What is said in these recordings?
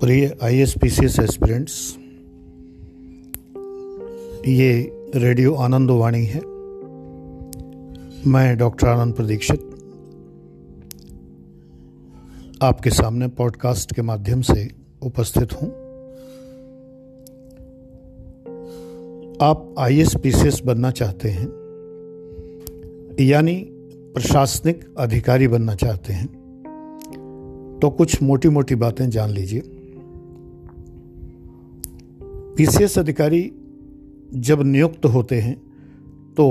प्रिय I S P C S aspirants ये radio Anand Vani है। मैं डॉक्टर आनंद प्रदीक्षित, आपके सामने पॉडकास्ट के माध्यम से उपस्थित हूँ। आप I S P C S बनना चाहते हैं, यानी प्रशासनिक अधिकारी बनना चाहते हैं तो कुछ मोटी मोटी बातें जान लीजिए। पीसीएस अधिकारी जब नियुक्त होते हैं तो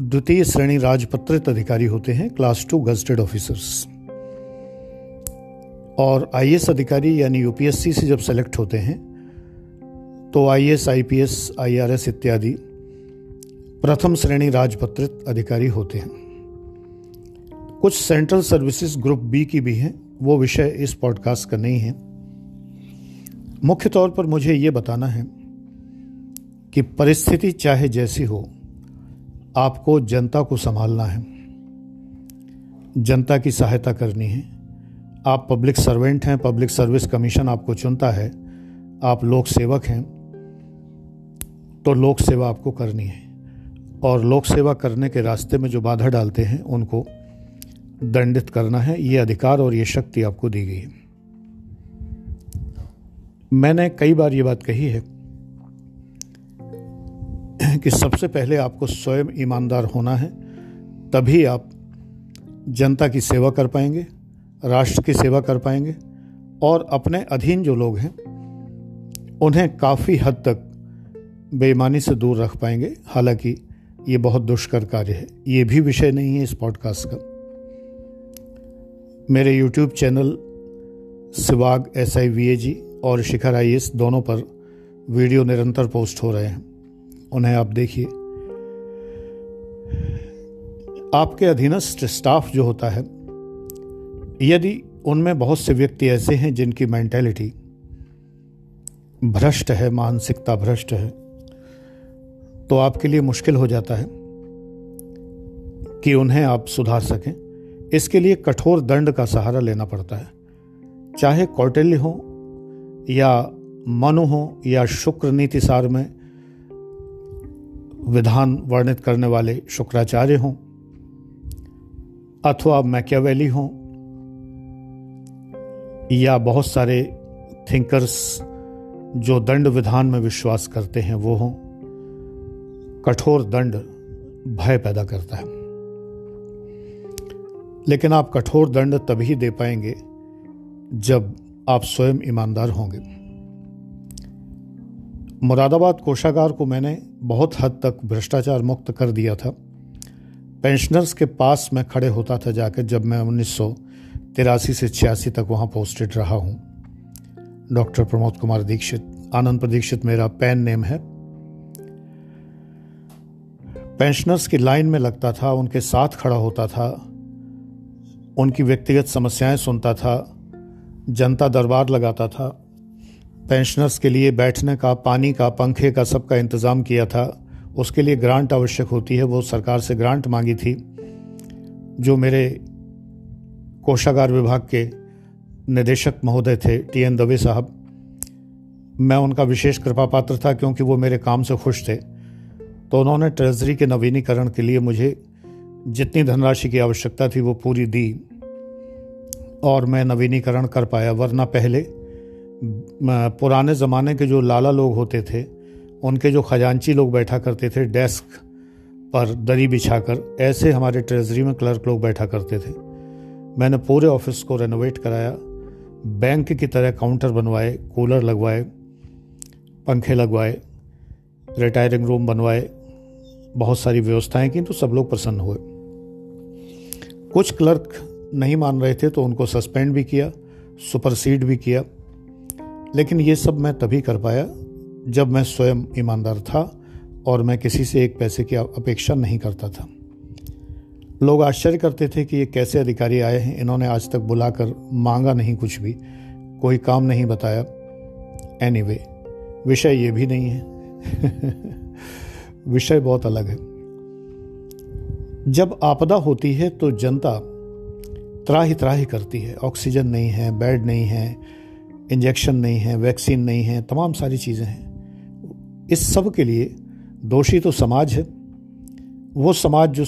द्वितीय श्रेणी राजपत्रित अधिकारी होते हैं, क्लास टू गजटेड ऑफिसर्स। और आईएएस अधिकारी यानी यूपीएससी से जब सेलेक्ट होते हैं तो आईएएस, आईपीएस, आईआरएस इत्यादि प्रथम श्रेणी राजपत्रित अधिकारी होते हैं। कुछ सेंट्रल सर्विसेज़ ग्रुप बी की भी हैं, वो विषय इस पॉडकास्ट का नहीं है। मुख्य तौर पर मुझे ये बताना है कि परिस्थिति चाहे जैसी हो, आपको जनता को संभालना है। जनता की सहायता करनी है। आप पब्लिक सर्वेंट हैं, पब्लिक सर्विस कमीशन आपको चुनता है। आप लोक सेवक हैं तो लोक सेवा आपको करनी है। और लोक सेवा करने के रास्ते में जो बाधा डालते हैं, उनको दंडित करना है। ये अधिकार और ये शक्ति आपको दी गई है। मैंने कई बार ये बात कही है कि सबसे पहले आपको स्वयं ईमानदार होना है, तभी आप जनता की सेवा कर पाएँगे, राष्ट्र की सेवा कर पाएँगे, और अपने अधीन जो लोग हैं, उन्हें काफ़ी हद तक बेईमानी से दूर रख पाएँगे। हालाँकि ये बहुत दुष्कर कार्य है। ये भी विषय नहीं है इस पॉडकास्ट का। मेरे YouTube channel Sivag S I V A G और शिखर आई एस दोनों पर वीडियो निरंतर पोस्ट हो रहे हैं। उन्हें आप देखिए। आपके अधीनस्थ स्टाफ जो होता है, यदि उनमें बहुत से व्यक्ति ऐसे हैं जिनकी मेंटेलिटी भ्रष्ट है, मानसिकता भ्रष्ट है तो आपके लिए मुश्किल हो जाता है कि उन्हें आप सुधार सकें। इसके लिए कठोर दंड का सहारा लेना पड़ता है। चाहे कौटिल्य हो या मनु हो या शुक्र नीति सार में विधान वर्णित करने वाले शुक्राचार्य हों, अथवा मैक्यावेली हों, या बहुत सारे थिंकर्स जो दंड विधान में विश्वास करते हैं, वो हों, कठोर दंड भय पैदा करता है। लेकिन आप कठोर दंड तभी दे पाएँगे जब आप स्वयं ईमानदार होंगे। मुरादाबाद कोषागार को मैंने बहुत हद तक भ्रष्टाचार मुक्त कर दिया था। पेंशनर्स के पास मैं खड़े होता था जाकर जब मैं उन्नीस सौ तिरासी से छियासी तक वहाँ पोस्टेड रहा हूँ। डॉक्टर प्रमोद कुमार दीक्षित, आनंद प्रदीक्षित मेरा पैन नेम है। पेंशनर्स की लाइन में लगता था, उनके साथ खड़ा होता था, उनकी व्यक्तिगत समस्याएँ सुनता था, जनता दरबार लगाता था पेंशनर्स के लिए बैठने का, पानी का, पंखे का सबका इंतज़ाम किया था। उसके लिए ग्रांट आवश्यक होती है, वो सरकार से ग्रांट मांगी थी, जो मेरे कोषागार विभाग के निदेशक महोदय थे टी एन दवे साहब। मैं उनका विशेष कृपा पात्र था, क्योंकि वो मेरे काम से खुश थे। तो उन्होंने ट्रेजरी के नवीनीकरण के लिए मुझे जितनी धनराशि की आवश्यकता थी, वो पूरी दी, और मैं नवीनीकरण कर पाया, वरना पहले पुराने ज़माने के जो लाला लोग होते थे, उनके जो खजांची लोग बैठा करते थे डेस्क पर दरी बिछाकर, ऐसे हमारे ट्रेजरी में क्लर्क लोग बैठा करते थे। मैंने पूरे ऑफ़िस को रेनोवेट कराया, बैंक की तरह काउंटर बनवाए कूलर लगवाए, पंखे लगवाए रिटायरिंग रूम बनवाए, बहुत सारी व्यवस्थाएँ की तो सब लोग प्रसन्न हुए। कुछ क्लर्क नहीं मान रहे थे तो उनको सस्पेंड भी किया सुपरसीड भी किया। लेकिन ये सब मैं तभी कर पाया जब मैं स्वयं ईमानदार था और मैं किसी से एक पैसे की अपेक्षा नहीं करता था। लोग आश्चर्य करते थे कि ये कैसे अधिकारी आए हैं। इन्होंने आज तक बुलाकर मांगा नहीं कुछ भी कोई काम नहीं बताया। एनीवे anyway, विषय ये भी नहीं है। विषय बहुत अलग है। जब आपदा होती है तो जनता त्राही त्राही करती है। ऑक्सीजन नहीं है बेड नहीं है इंजेक्शन नहीं है, वैक्सीन नहीं है, तमाम सारी चीज़ें हैं। इस सब के लिए दोषी तो समाज है। वो समाज जो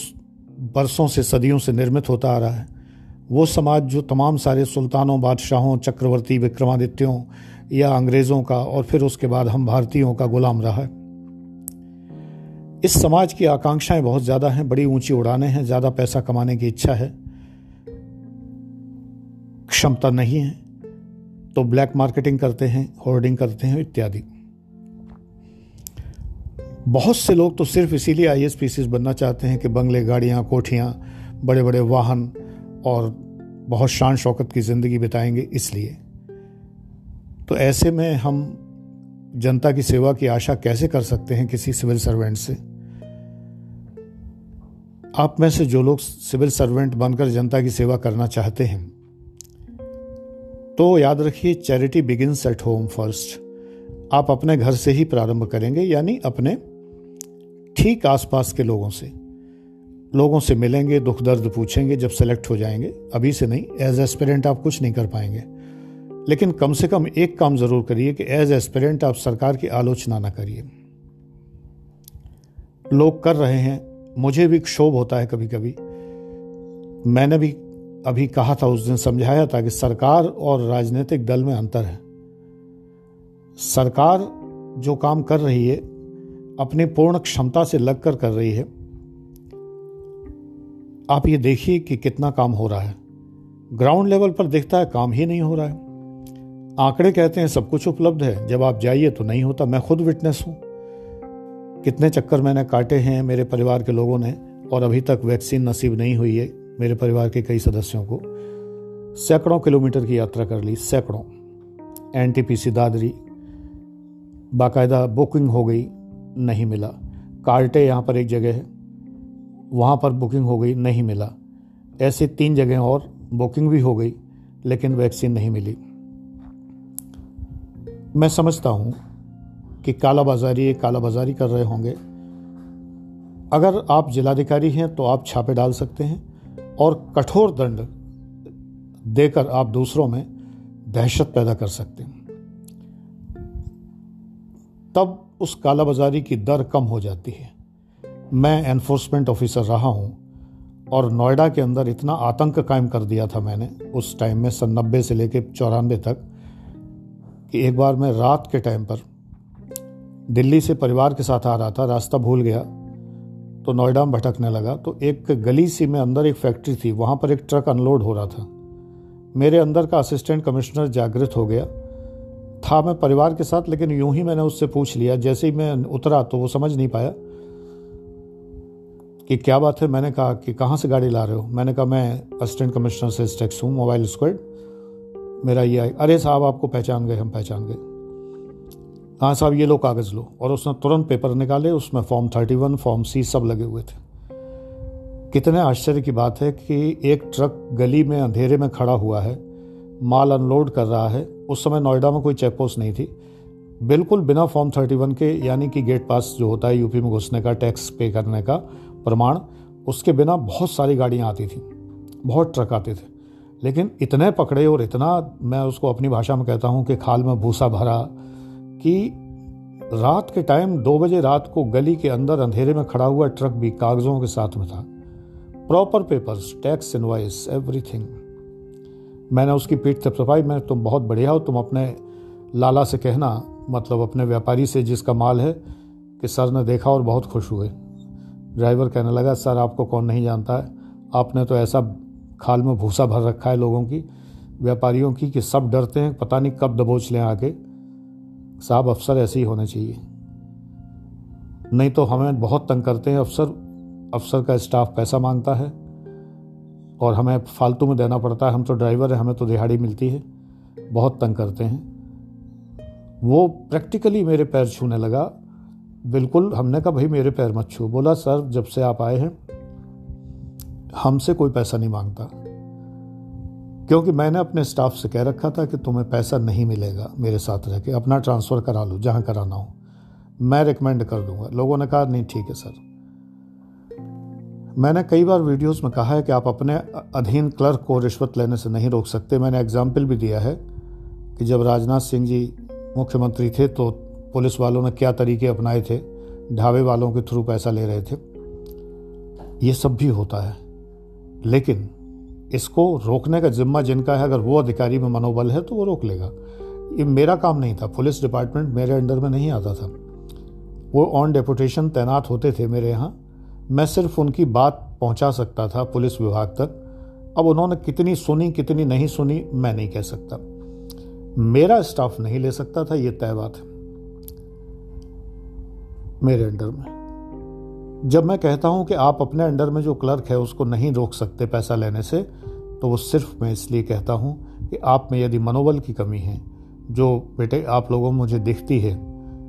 बरसों से, सदियों से निर्मित होता आ रहा है, वो समाज जो तमाम सारे सुल्तानों, बादशाहों, चक्रवर्ती, विक्रमादित्यों या अंग्रेज़ों का और फिर उसके बाद हम भारतीयों का गुलाम रहा है। इस समाज की आकांक्षाएँ बहुत ज़्यादा हैं, बड़ी ऊँची उड़ाने हैं, ज़्यादा पैसा कमाने की इच्छा है, क्षमता नहीं है। तो ब्लैक मार्केटिंग करते हैं, होर्डिंग करते हैं, इत्यादि। बहुत से लोग तो सिर्फ़ इसीलिए आई एस पी बनना चाहते हैं कि बंगले, गाड़ियाँ, कोठियाँ बड़े बड़े वाहन और बहुत शान शौकत की ज़िंदगी बिताएँगे इसलिए। तो ऐसे में हम जनता की सेवा की आशा कैसे कर सकते हैं किसी सिविल सर्वेंट से? आप में से जो लोग सिविल सर्वेंट बनकर जनता की सेवा करना चाहते हैं तो याद रखिए charity begins at home first आप अपने घर से ही प्रारंभ करेंगे, यानी अपने ठीक आसपास के लोगों से। लोगों से मिलेंगे, दुख दर्द पूछेंगे, जब सेलेक्ट हो जाएँगे। अभी से नहीं एज एस्पिरेंट आप कुछ नहीं कर पाएँगे। लेकिन कम से कम एक काम ज़रूर करिए कि एज एस्पिरेंट आप सरकार की आलोचना ना करिए। लोग कर रहे हैं, मुझे भी क्षोभ होता है कभी कभी मैंने भी अभी कहा था, उस दिन समझाया था कि सरकार और राजनीतिक दल में अंतर है। सरकार जो काम कर रही है, अपनी पूर्ण क्षमता से लगकर कर रही है, आप ये देखिए कि कितना काम हो रहा है। ग्राउंड लेवल पर दिखता है, काम ही नहीं हो रहा है। आंकड़े कहते हैं, सब कुछ उपलब्ध है, जब आप जाइए तो नहीं होता, मैं खुद विटनेस हूँ। कितने चक्कर मैंने काटे हैं मेरे परिवार के लोगों ने, और अभी तक वैक्सीन नसीब नहीं हुई है। मेरे परिवार के कई सदस्यों को सैकड़ों किलोमीटर की यात्रा कर ली, सैकड़ों। एनटीपीसी दादरी, बाकायदा बुकिंग हो गई, नहीं मिला। कार्टे यहाँ पर एक जगह है, वहाँ पर बुकिंग हो गई, नहीं मिला। ऐसे तीन जगह और बुकिंग भी हो गई, लेकिन वैक्सीन नहीं मिली। मैं समझता हूँ कि कालाबाजारी कालाबाजारी कर रहे होंगे। अगर आप जिलाधिकारी हैं तो आप छापे डाल सकते हैं। और कठोर दंड देकर आप दूसरों में दहशत पैदा कर सकते हैं। तब उस कालाबाजारी की दर कम हो जाती है। मैं एनफोर्समेंट ऑफिसर रहा हूँ और नोएडा के अंदर इतना आतंक कायम कर दिया था मैंने उस टाइम में सन नब्बे से लेकर चौरानवे तक कि एक बार मैं रात के टाइम पर दिल्ली से परिवार के साथ आ रहा था, रास्ता भूल गया। तो नोएडा में भटकने लगा। तो एक गली सी में अंदर एक फैक्ट्री थी। वहाँ पर एक ट्रक अनलोड हो रहा था। मेरे अंदर का असिस्टेंट कमिश्नर जागृत हो गया। था मैं परिवार के साथ, लेकिन यूँ ही मैंने उससे पूछ लिया। जैसे ही मैं उतरा तो वो समझ नहीं पाया कि क्या बात है। मैंने कहा कि कहाँ से गाड़ी ला रहे हो? मैंने कहा, मैं असिस्टेंट कमिश्नर से स्टेक्स हूँ, मोबाइल स्क्वाड मेरा ये अरे साहब, आपको पहचान गए, हम पहचान गए। हाँ साहब, ये लो कागज़ लो। और उसने तुरंत पेपर निकाले, उसमें form thirty one form C सब लगे हुए थे। कितने आश्चर्य की बात है कि एक ट्रक गली में, अंधेरे में खड़ा हुआ है, माल अनलोड कर रहा है। उस समय नोएडा में कोई चेक पोस्ट नहीं थी। बिल्कुल बिना फॉर्म थर्टी वन के, यानी कि गेट पास जो होता है यूपी में घुसने का टैक्स पे करने का प्रमाण, उसके बिना बहुत सारी गाड़ियाँ आती थी। बहुत ट्रक आते थे। लेकिन इतने पकड़े और इतना मैं उसको अपनी भाषा में कहता हूँ कि खाल में भूसा भरा कि रात के टाइम दो बजे रात को गली के अंदर अंधेरे में खड़ा हुआ ट्रक भी कागज़ों के साथ में था। Proper papers tax invoice everything मैंने उसकी पीठ थपथपाई, मैं तुम बहुत बढ़िया हो, तुम अपने लाला से कहना मतलब अपने व्यापारी से जिसका माल है, कि सर ने देखा और बहुत खुश हुए। ड्राइवर कहने लगा, सर, आपको कौन नहीं जानता है? आपने तो ऐसा खाल में भूसा भर रखा है लोगों की, व्यापारियों की, कि सब डरते हैं, पता नहीं कब दबोच लें आके साहब, अफसर ऐसे ही होने चाहिए। नहीं तो हमें बहुत तंग करते हैं अफसर। अफसर का स्टाफ पैसा माँगता है और हमें फालतू में देना पड़ता है। हम तो ड्राइवर हैं, हमें तो दिहाड़ी मिलती है। बहुत तंग करते हैं। वो प्रैक्टिकली मेरे पैर छूने लगा। बिल्कुल, हमने कहा, भाई, मेरे पैर मत छू। बोला, सर, जब से आप आए हैं, हमसे कोई पैसा नहीं माँगता। क्योंकि मैंने अपने स्टाफ से कह रखा था कि तुम्हें पैसा नहीं मिलेगा मेरे साथ रह के। अपना ट्रांसफ़र करा लो, जहाँ कराना हो। मैं रिकमेंड कर दूँगा। लोगों ने कहा, नहीं, ठीक है, सर। मैंने कई बार वीडियोस में कहा है कि आप अपने अधीन क्लर्क को रिश्वत लेने से नहीं रोक सकते। मैंने एग्ज़ाम्पल भी दिया है कि जब राजनाथ सिंह जी मुख्यमंत्री थे तो पुलिस वालों ने क्या तरीके अपनाए थे? ढाबे वालों के थ्रू पैसा ले रहे थे। ये सब भी होता है। लेकिन इसको रोकने का जिम्मा जिनका है, अगर वो अधिकारी में मनोबल है तो वो रोक लेगा। ये मेरा काम नहीं था। पुलिस डिपार्टमेंट मेरे अंडर में नहीं आता था। वो ऑन डेपुटेशन तैनात होते थे मेरे यहाँ। मैं सिर्फ़ उनकी बात पहुँचा सकता था पुलिस विभाग तक। अब उन्होंने कितनी सुनी, कितनी नहीं सुनी, मैं नहीं कह सकता। मेरा स्टाफ नहीं ले सकता था, ये तय बात है मेरे अंडर में। जब मैं कहता हूँ कि आप अपने अंडर में जो क्लर्क है उसको नहीं रोक सकते पैसा लेने से तो वो सिर्फ़ मैं इसलिए कहता हूँ कि आप में यदि मनोबल की कमी है, जो बेटे आप लोगों मुझे दिखती है,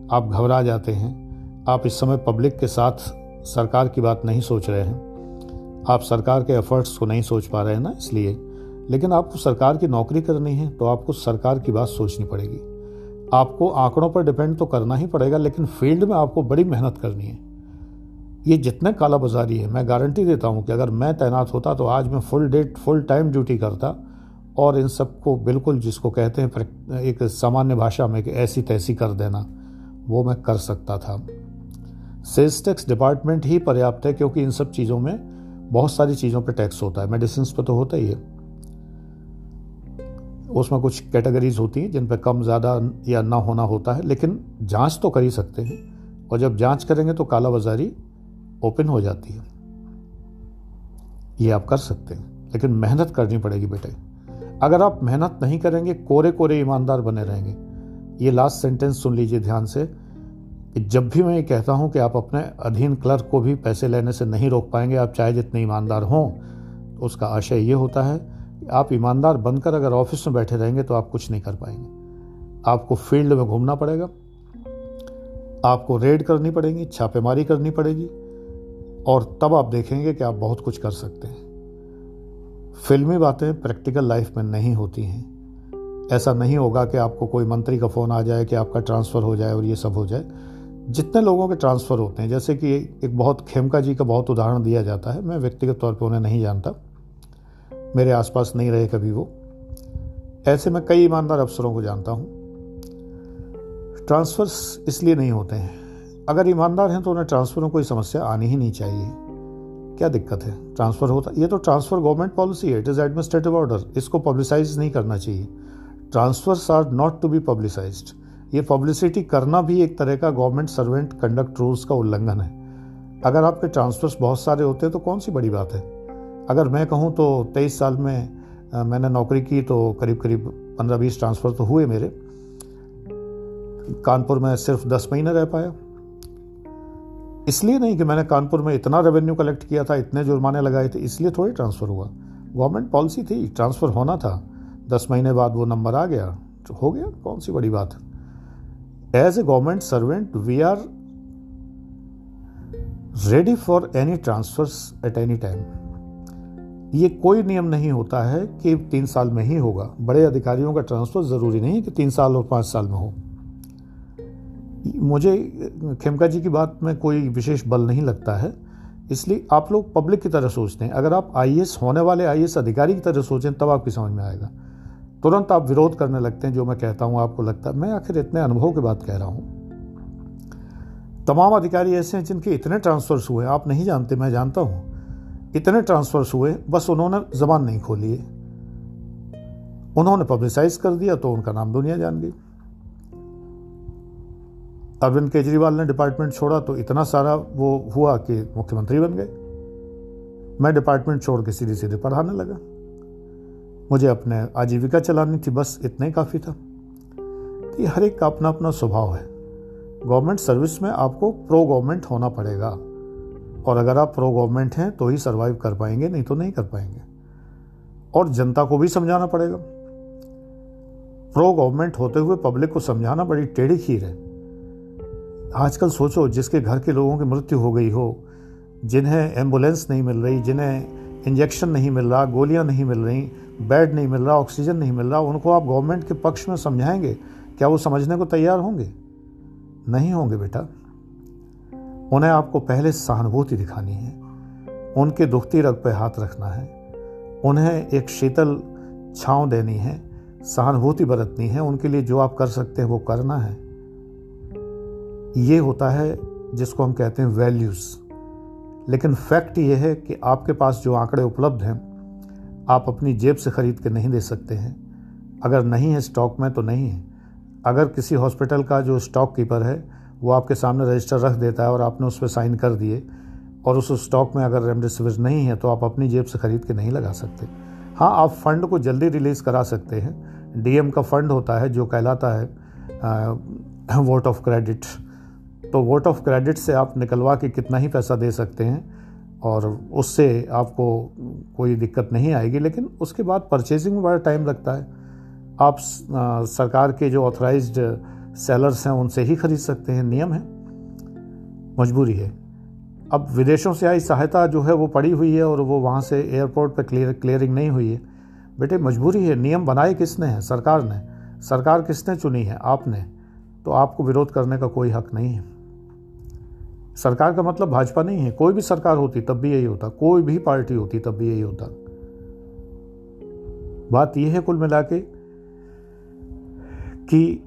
आप घबरा जाते हैं, आप इस समय पब्लिक के साथ सरकार की बात नहीं सोच रहे हैं, आप सरकार के एफर्ट्स को नहीं सोच पा रहे हैं ना इसलिए, लेकिन आपको सरकार की नौकरी करनी है तो आपको सरकार की बात सोचनी पड़ेगी। आपको आंकड़ों पर डिपेंड तो करना ही पड़ेगा, लेकिन फ़ील्ड में आपको बड़ी मेहनत करनी है। ये जितने काला बाजारी है, मैं गारंटी देता हूँ कि अगर मैं तैनात होता तो आज मैं full date full time duty करता। और इन सबको बिल्कुल जिसको कहते हैं एक सामान्य भाषा में कि ऐसी तैसी कर देना, वो मैं कर सकता था। सेल्स टैक्स डिपार्टमेंट ही पर्याप्त है, क्योंकि इन सब चीज़ों में बहुत सारी चीज़ों पर टैक्स होता है। मेडिसिन पर तो होता ही है। उसमें कुछ कैटेगरीज होती हैं, जिन पर कम, ज़्यादा या ना होना होता है, लेकिन जाँच तो कर ही सकते हैं। और जब जाँच करेंगे तो काला बाजारी ओपन हो जाती है। ये आप कर सकते हैं, लेकिन मेहनत करनी पड़ेगी बेटे। अगर आप मेहनत नहीं करेंगे कोरे कोरे ईमानदार बने रहेंगे। ये लास्ट सेंटेंस सुन लीजिए ध्यान से, कि जब भी मैं ये कहता हूँ कि आप अपने अधीन क्लर्क को भी पैसे लेने से नहीं रोक पाएँगे, आप चाहे जितने ईमानदार हों तो उसका आशय ये होता है, कि आप ईमानदार बनकर अगर ऑफ़िस में बैठे रहेंगे तो आप कुछ नहीं कर पाएँगे। आपको फ़ील्ड में घूमना पड़ेगा, आपको रेड करनी पड़ेगी, छापेमारी करनी पड़ेगी और तब आप देखेंगे कि आप बहुत कुछ कर सकते हैं। फिल्मी बातें प्रैक्टिकल लाइफ में नहीं होती हैं। ऐसा नहीं होगा कि आपको कोई मंत्री का फ़ोन आ जाए कि आपका ट्रांसफ़र हो जाए और ये सब हो जाए। जितने लोगों के ट्रांसफ़र होते हैं, जैसे कि एक बहुत खेमका जी का बहुत उदाहरण दिया जाता है, मैं व्यक्तिगत तौर पर उन्हें नहीं जानता। मेरे आसपास नहीं रहे कभी वो। ऐसे मैं कई ईमानदार अफसरों को जानता हूँ। ट्रांसफ़र्स इसलिए नहीं होते हैं अगर ईमानदार हैं तो उन्हें ट्रांसफ़र में कोई समस्या आनी ही नहीं चाहिए। क्या दिक्कत है? ट्रांसफ़र होता, ये तो ट्रांसफ़र गवर्नमेंट पॉलिसी है, इट इज़ एडमिनिस्ट्रेटिव ऑर्डर, इसको पब्लिसाइज नहीं करना चाहिए। Transfers are not to be publicise ये पब्लिसिटी करना भी एक तरह का गवर्नमेंट सर्वेंट कंडक्ट रूल्स का उल्लंघन है। अगर आपके ट्रांसफ़र्स बहुत सारे होते हैं तो कौन सी बड़ी बात है? अगर मैं कहूँ तो तेईस साल में मैंने नौकरी की तो करीब करीब पंद्रह बीस ट्रांसफ़र तो हुए मेरे। कानपुर में सिर्फ़ दस महीने रह पाया। इसलिए नहीं कि मैंने कानपुर में इतना रेवेन्यू कलेक्ट किया था, इतने जुर्माने लगाए थे, इसलिए थोड़ी ट्रांसफ़र हुआ। गवर्नमेंट पॉलिसी थी ट्रांसफ़र होना था। दस महीने बाद वो नंबर आ गया तो हो गया, कौन सी बड़ी बात है? As a government servant we are ready for any transfers at any time ये कोई नियम नहीं होता है कि तीन साल में ही होगा। बड़े अधिकारियों का ट्रांसफ़र ज़रूरी नहीं कि तीन साल और पाँच साल में हो। मुझे, खेमका जी की बात में कोई विशेष बल नहीं लगता है। इसलिए आप लोग पब्लिक की तरह सोचते हैं। अगर आप आई होने वाले आई अधिकारी की तरह सोचें, तब आपकी समझ में आएगा। तुरंत आप विरोध करने लगते हैं, जो मैं कहता हूँ, आपको लगता है। मैं आखिर इतने अनुभव की बात कह रहा हूँ। तमाम अधिकारी ऐसे हैं जिनके इतने ट्रांसफर्स हुए। आप नहीं जानते, मैं जानता हूँ। इतने ट्रांसफर्स हुए, बस उन्होंने जबान नहीं खोली उन्होंने पब्लिसाइज कर दिया तो उनका नाम दुनिया जान गई। अरविंद केजरीवाल ने डिपार्टमेंट छोड़ा तो इतना सारा वो हुआ कि मुख्यमंत्री बन गए। मैं डिपार्टमेंट छोड़ के सीधे सीधे पढ़ाने लगा। मुझे अपने आजीविका चलानी थी, बस इतना ही काफ़ी था। कि हर एक का अपना अपना स्वभाव है। गवर्नमेंट सर्विस में आपको प्रो गवर्नमेंट होना पड़ेगा। और अगर आप प्रो गवर्नमेंट हैं तो ही सर्वाइव कर पाएँगे, नहीं तो नहीं कर पाएँगे। और जनता को भी समझाना पड़ेगा। प्रो गवर्नमेंट होते हुए पब्लिक को समझाना बड़ी टेढ़ी खीर है। आजकल सोचो, जिसके घर के लोगों की मृत्यु हो गई हो, जिन्हें एंबुलेंस नहीं मिल रही, जिन्हें इंजेक्शन नहीं मिल रहा, गोलियाँ नहीं मिल रही, बेड नहीं मिल रहा, ऑक्सीजन नहीं मिल रहा, उनको आप गवर्नमेंट के पक्ष में समझाएँगे? क्या वो समझने को तैयार होंगे? नहीं होंगे बेटा। उन्हें आपको पहले सहानुभूति दिखानी है, उनके दुखती रग पर हाथ रखना है, उन्हें एक शीतल छांव देनी है, सहानुभूति बरतनी है, उनके लिए जो आप कर सकते हैं वो करना है। ये होता है जिसको हम कहते हैं वैल्यूज़ लेकिन फैक्ट ये है कि आपके पास जो आंकड़े उपलब्ध हैं, आप अपनी जेब से ख़रीद के नहीं दे सकते हैं। अगर नहीं है स्टॉक में तो नहीं है। अगर किसी हॉस्पिटल का जो स्टॉक कीपर है, वो आपके सामने रजिस्टर रख देता है और आपने उस पर साइन कर दिए, और उस स्टॉक में अगर रेमडेसिविर नहीं है तो आप अपनी जेब से ख़रीद के नहीं लगा सकते। हाँ आप फंड को जल्दी रिलीज़ करा सकते हैं। डीएम का फंड होता है जो कहलाता है वोट ऑफ़ क्रेडिट तो वोट ऑफ़ क्रेडिट से आप निकलवा के कितना ही पैसा दे सकते हैं और उससे आपको कोई दिक्कत नहीं आएगी, लेकिन उसके बाद परचेजिंग में बड़ा टाइम लगता है। आप सरकार के जो ऑथराइज्ड सेलर्स हैं, उनसे ही खरीद सकते हैं, नियम है। मजबूरी है। अब विदेशों से आई सहायता जो है, वो पड़ी हुई है और वो वहाँ से एयरपोर्ट पर क्लियर क्लियरिंग नहीं हुई है। बेटे, मजबूरी है। नियम बनाए किसने हैं? सरकार ने। सरकार किसने चुनी है? आपने। तो आपको विरोध करने का कोई हक नहीं है। सरकार का मतलब भाजपा नहीं है। कोई भी सरकार होती, तब भी यही होता। कोई भी पार्टी होती, तब भी यही होता। बात यह है कुल मिला के कि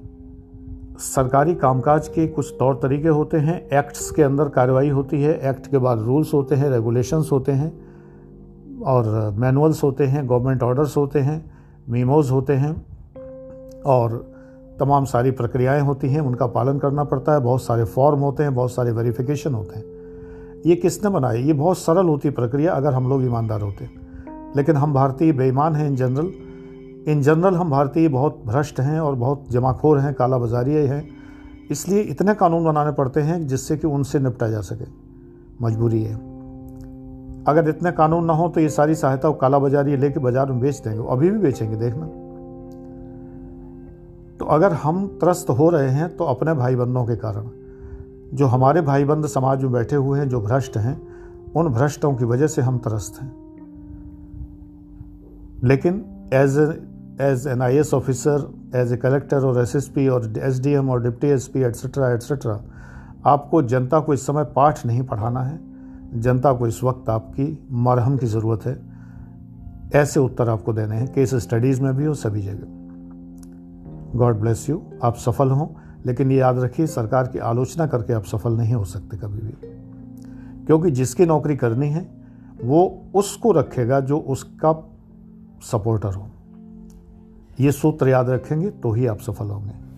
सरकारी कामकाज के कुछ तौर तरीके होते हैं। एक्ट्स के अंदर कार्रवाई होती है। एक्ट के बाद रूल्स होते हैं, रेगुलेशंस होते हैं और मैनुअल्स होते हैं, गवर्नमेंट ऑर्डर्स होते हैं, मीमोज होते हैं और तमाम सारी प्रक्रियाएँ होती हैं, उनका पालन करना पड़ता है, बहुत सारे फॉर्म होते हैं, बहुत सारे वेरिफिकेशन होते हैं। ये किसने बनाए ये बहुत सरल होती प्रक्रिया अगर हम लोग ईमानदार होते। लेकिन हम भारतीय बेईमान हैं इन जनरल इन जनरल हम भारतीय बहुत भ्रष्ट हैं और बहुत जमाखोर हैं काला बाजारी हैं। इसलिए इतने कानून बनाने पड़ते हैं जिससे कि उनसे निपटा जा सके। मजबूरी है। अगर इतने कानून ना हो तो ये सारी सहायता काला बाजारी लेके बाज़ार में बेच देंगे। अभी भी बेचेंगे, देखना। तो अगर हम त्रस्त हो रहे हैं तो अपने भाई बंधों के कारण। जो हमारे भाई बंद समाज में बैठे हुए हैं, जो भ्रष्ट हैं, उन भ्रष्टों की वजह से हम त्रस्त हैं। लेकिन as as an I S officer as a collector और एस एस पी और एस डी एम और deputy S P etcetera etcetera आपको जनता को इस समय पाठ नहीं पढ़ाना है। जनता को इस वक्त आपकी मरहम की ज़रूरत है। ऐसे उत्तर आपको देने हैं। केस स्टडीज़ में भी हो, सभी जगह। गॉड ब्लेस यू आप सफल हों, लेकिन ये याद रखिए, सरकार की आलोचना करके आप सफल नहीं हो सकते कभी भी। क्योंकि जिसकी नौकरी करनी है, वो उसको रखेगा जो उसका सपोर्टर हो। ये सूत्र याद रखेंगे तो ही आप सफल होंगे।